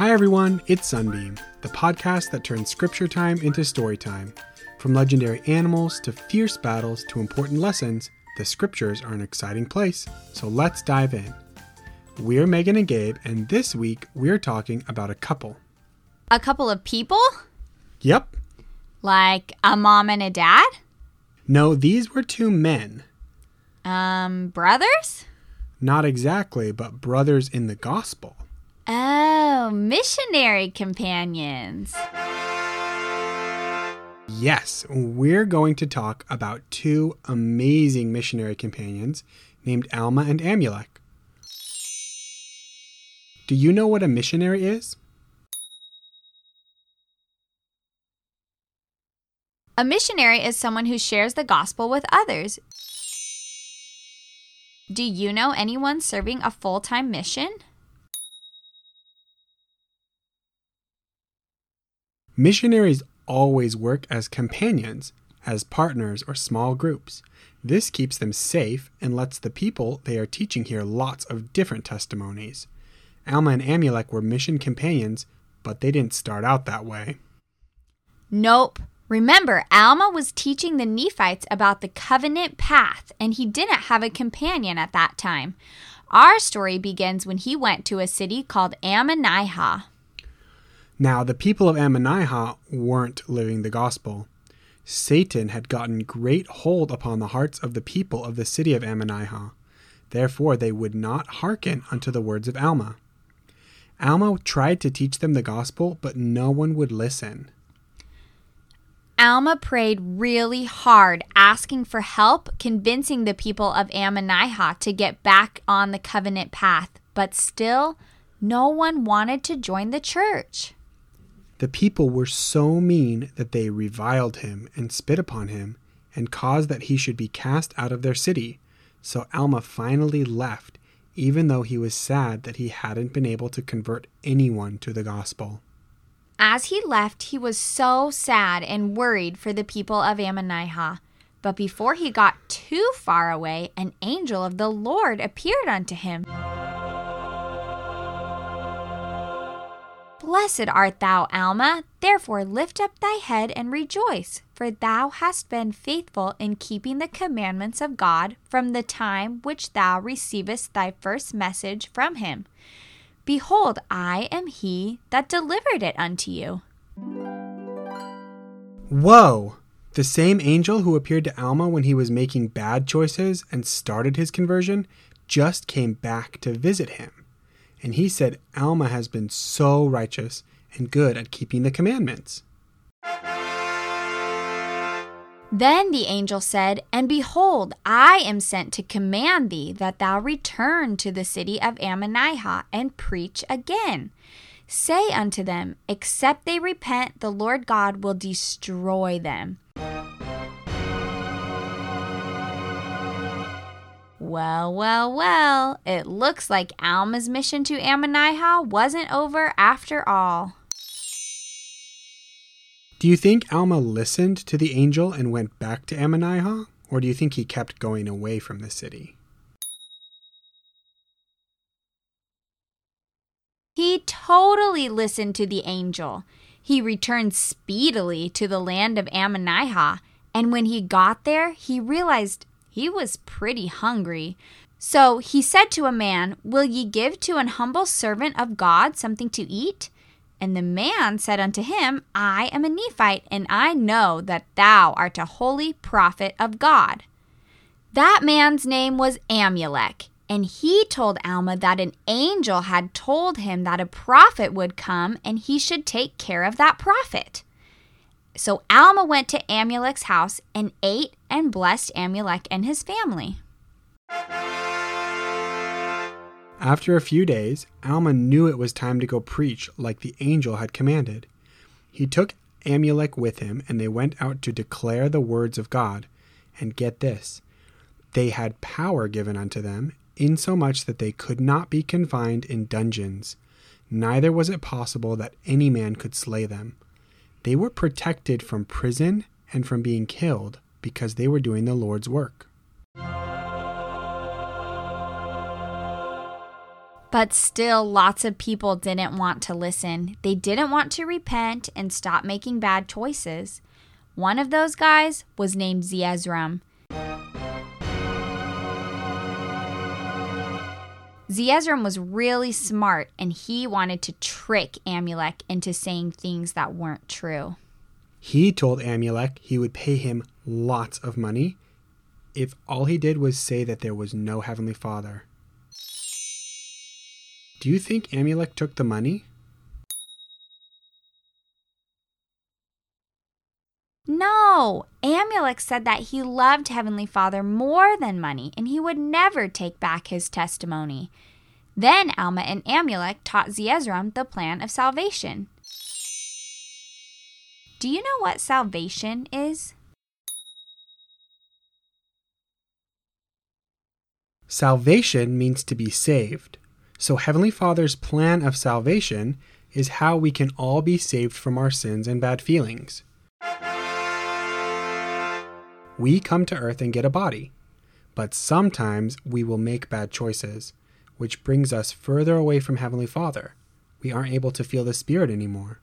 Hi, everyone, it's Sunbeam, the podcast that turns scripture time into story time. From legendary animals to fierce battles to important lessons, the scriptures are an exciting place. So let's dive in. We're Megan and Gabe, and this week we're talking about a couple. A couple of people? Yep. Like a mom and a dad? No, these were two men. Um, brothers? Not exactly, but brothers in the gospel. Oh, missionary companions. Yes, we're going to talk about two amazing missionary companions named Alma and Amulek. Do you know what a missionary is? A missionary is someone who shares the gospel with others. Do you know anyone serving a full time mission? Missionaries always work as companions, as partners or small groups. This keeps them safe and lets the people they are teaching hear lots of different testimonies. Alma and Amulek were mission companions, but they didn't start out that way. Nope. Remember, Alma was teaching the Nephites about the covenant path, and he didn't have a companion at that time. Our story begins when he went to a city called Ammonihah. Now, the people of Ammonihah weren't living the gospel. Satan had gotten great hold upon the hearts of the people of the city of Ammonihah. Therefore, they would not hearken unto the words of Alma. Alma tried to teach them the gospel, but no one would listen. Alma prayed really hard, asking for help, convincing the people of Ammonihah to get back on the covenant path, but still, no one wanted to join the church. The people were so mean that they reviled him and spit upon him, and caused that he should be cast out of their city. So Alma finally left, even though he was sad that he hadn't been able to convert anyone to the gospel. As he left, he was so sad and worried for the people of Ammonihah. But before he got too far away, an angel of the Lord appeared unto him. Blessed art thou, Alma. Therefore lift up thy head and rejoice, for thou hast been faithful in keeping the commandments of God from the time which thou receivest thy first message from him. Behold, I am he that delivered it unto you. Whoa! The same angel who appeared to Alma when he was making bad choices and started his conversion just came back to visit him. And he said Alma has been so righteous and good at keeping the commandments. Then the angel said, And behold, I am sent to command thee that thou return to the city of Ammonihah and preach again. Say unto them, Except they repent, the Lord God will destroy them. Well, well, well, it looks like Alma's mission to Ammonihah wasn't over after all. Do you think Alma listened to the angel and went back to Ammonihah? Or do you think he kept going away from the city? He totally listened to the angel. He returned speedily to the land of Ammonihah, and when he got there, he realized he was pretty hungry. So he said to a man, Will ye give to an humble servant of God something to eat? And the man said unto him, I am a Nephite, and I know that thou art a holy prophet of God. That man's name was Amulek, and he told Alma that an angel had told him that a prophet would come and he should take care of that prophet. So Alma went to Amulek's house and ate and blessed Amulek and his family. After a few days, Alma knew it was time to go preach like the angel had commanded. He took Amulek with him, and they went out to declare the words of God. And get this they had power given unto them, insomuch that they could not be confined in dungeons, neither was it possible that any man could slay them. They were protected from prison and from being killed because they were doing the Lord's work. But still, lots of people didn't want to listen. They didn't want to repent and stop making bad choices. One of those guys was named Zeezrom. Zeezrom was really smart and he wanted to trick Amulek into saying things that weren't true. He told Amulek he would pay him lots of money if all he did was say that there was no Heavenly Father. Do you think Amulek took the money? No, Amulek said that he loved Heavenly Father more than money and he would never take back his testimony. Then Alma and Amulek taught Zeezrom the plan of salvation. Do you know what salvation is? Salvation means to be saved. So, Heavenly Father's plan of salvation is how we can all be saved from our sins and bad feelings. We come to earth and get a body, but sometimes we will make bad choices, which brings us further away from Heavenly Father. We aren't able to feel the Spirit anymore.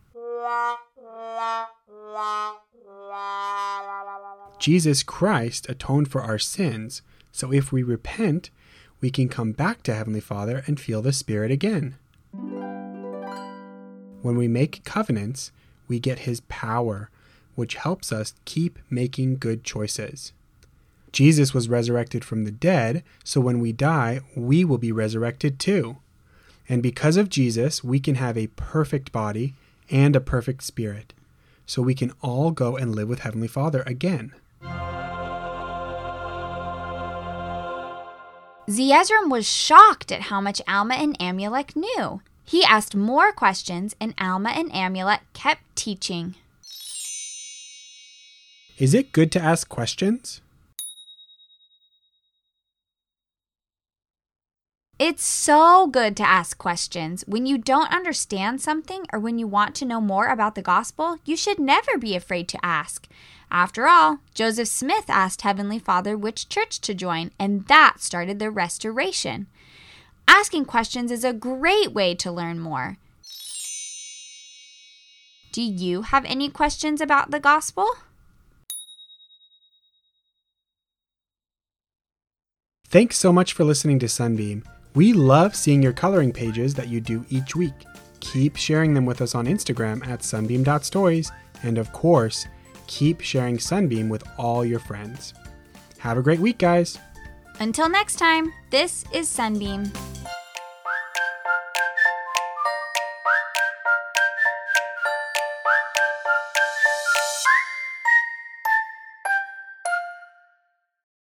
Jesus Christ atoned for our sins, so if we repent, we can come back to Heavenly Father and feel the Spirit again. When we make covenants, we get His power, which helps us keep making good choices. Jesus was resurrected from the dead, so when we die, we will be resurrected too. And because of Jesus, we can have a perfect body and a perfect spirit, so we can all go and live with Heavenly Father again. Zeezrom was shocked at how much Alma and Amulek knew. He asked more questions, and Alma and Amulek kept teaching. Is it good to ask questions? It's so good to ask questions. When you don't understand something or when you want to know more about the gospel, you should never be afraid to ask. After all, Joseph Smith asked Heavenly Father which church to join, and that started the restoration. Asking questions is a great way to learn more. Do you have any questions about the gospel? Thanks so much for listening to Sunbeam. We love seeing your coloring pages that you do each week. Keep sharing them with us on Instagram at sunbeam.stories, and of course, keep sharing Sunbeam with all your friends. Have a great week, guys. Until next time, this is Sunbeam.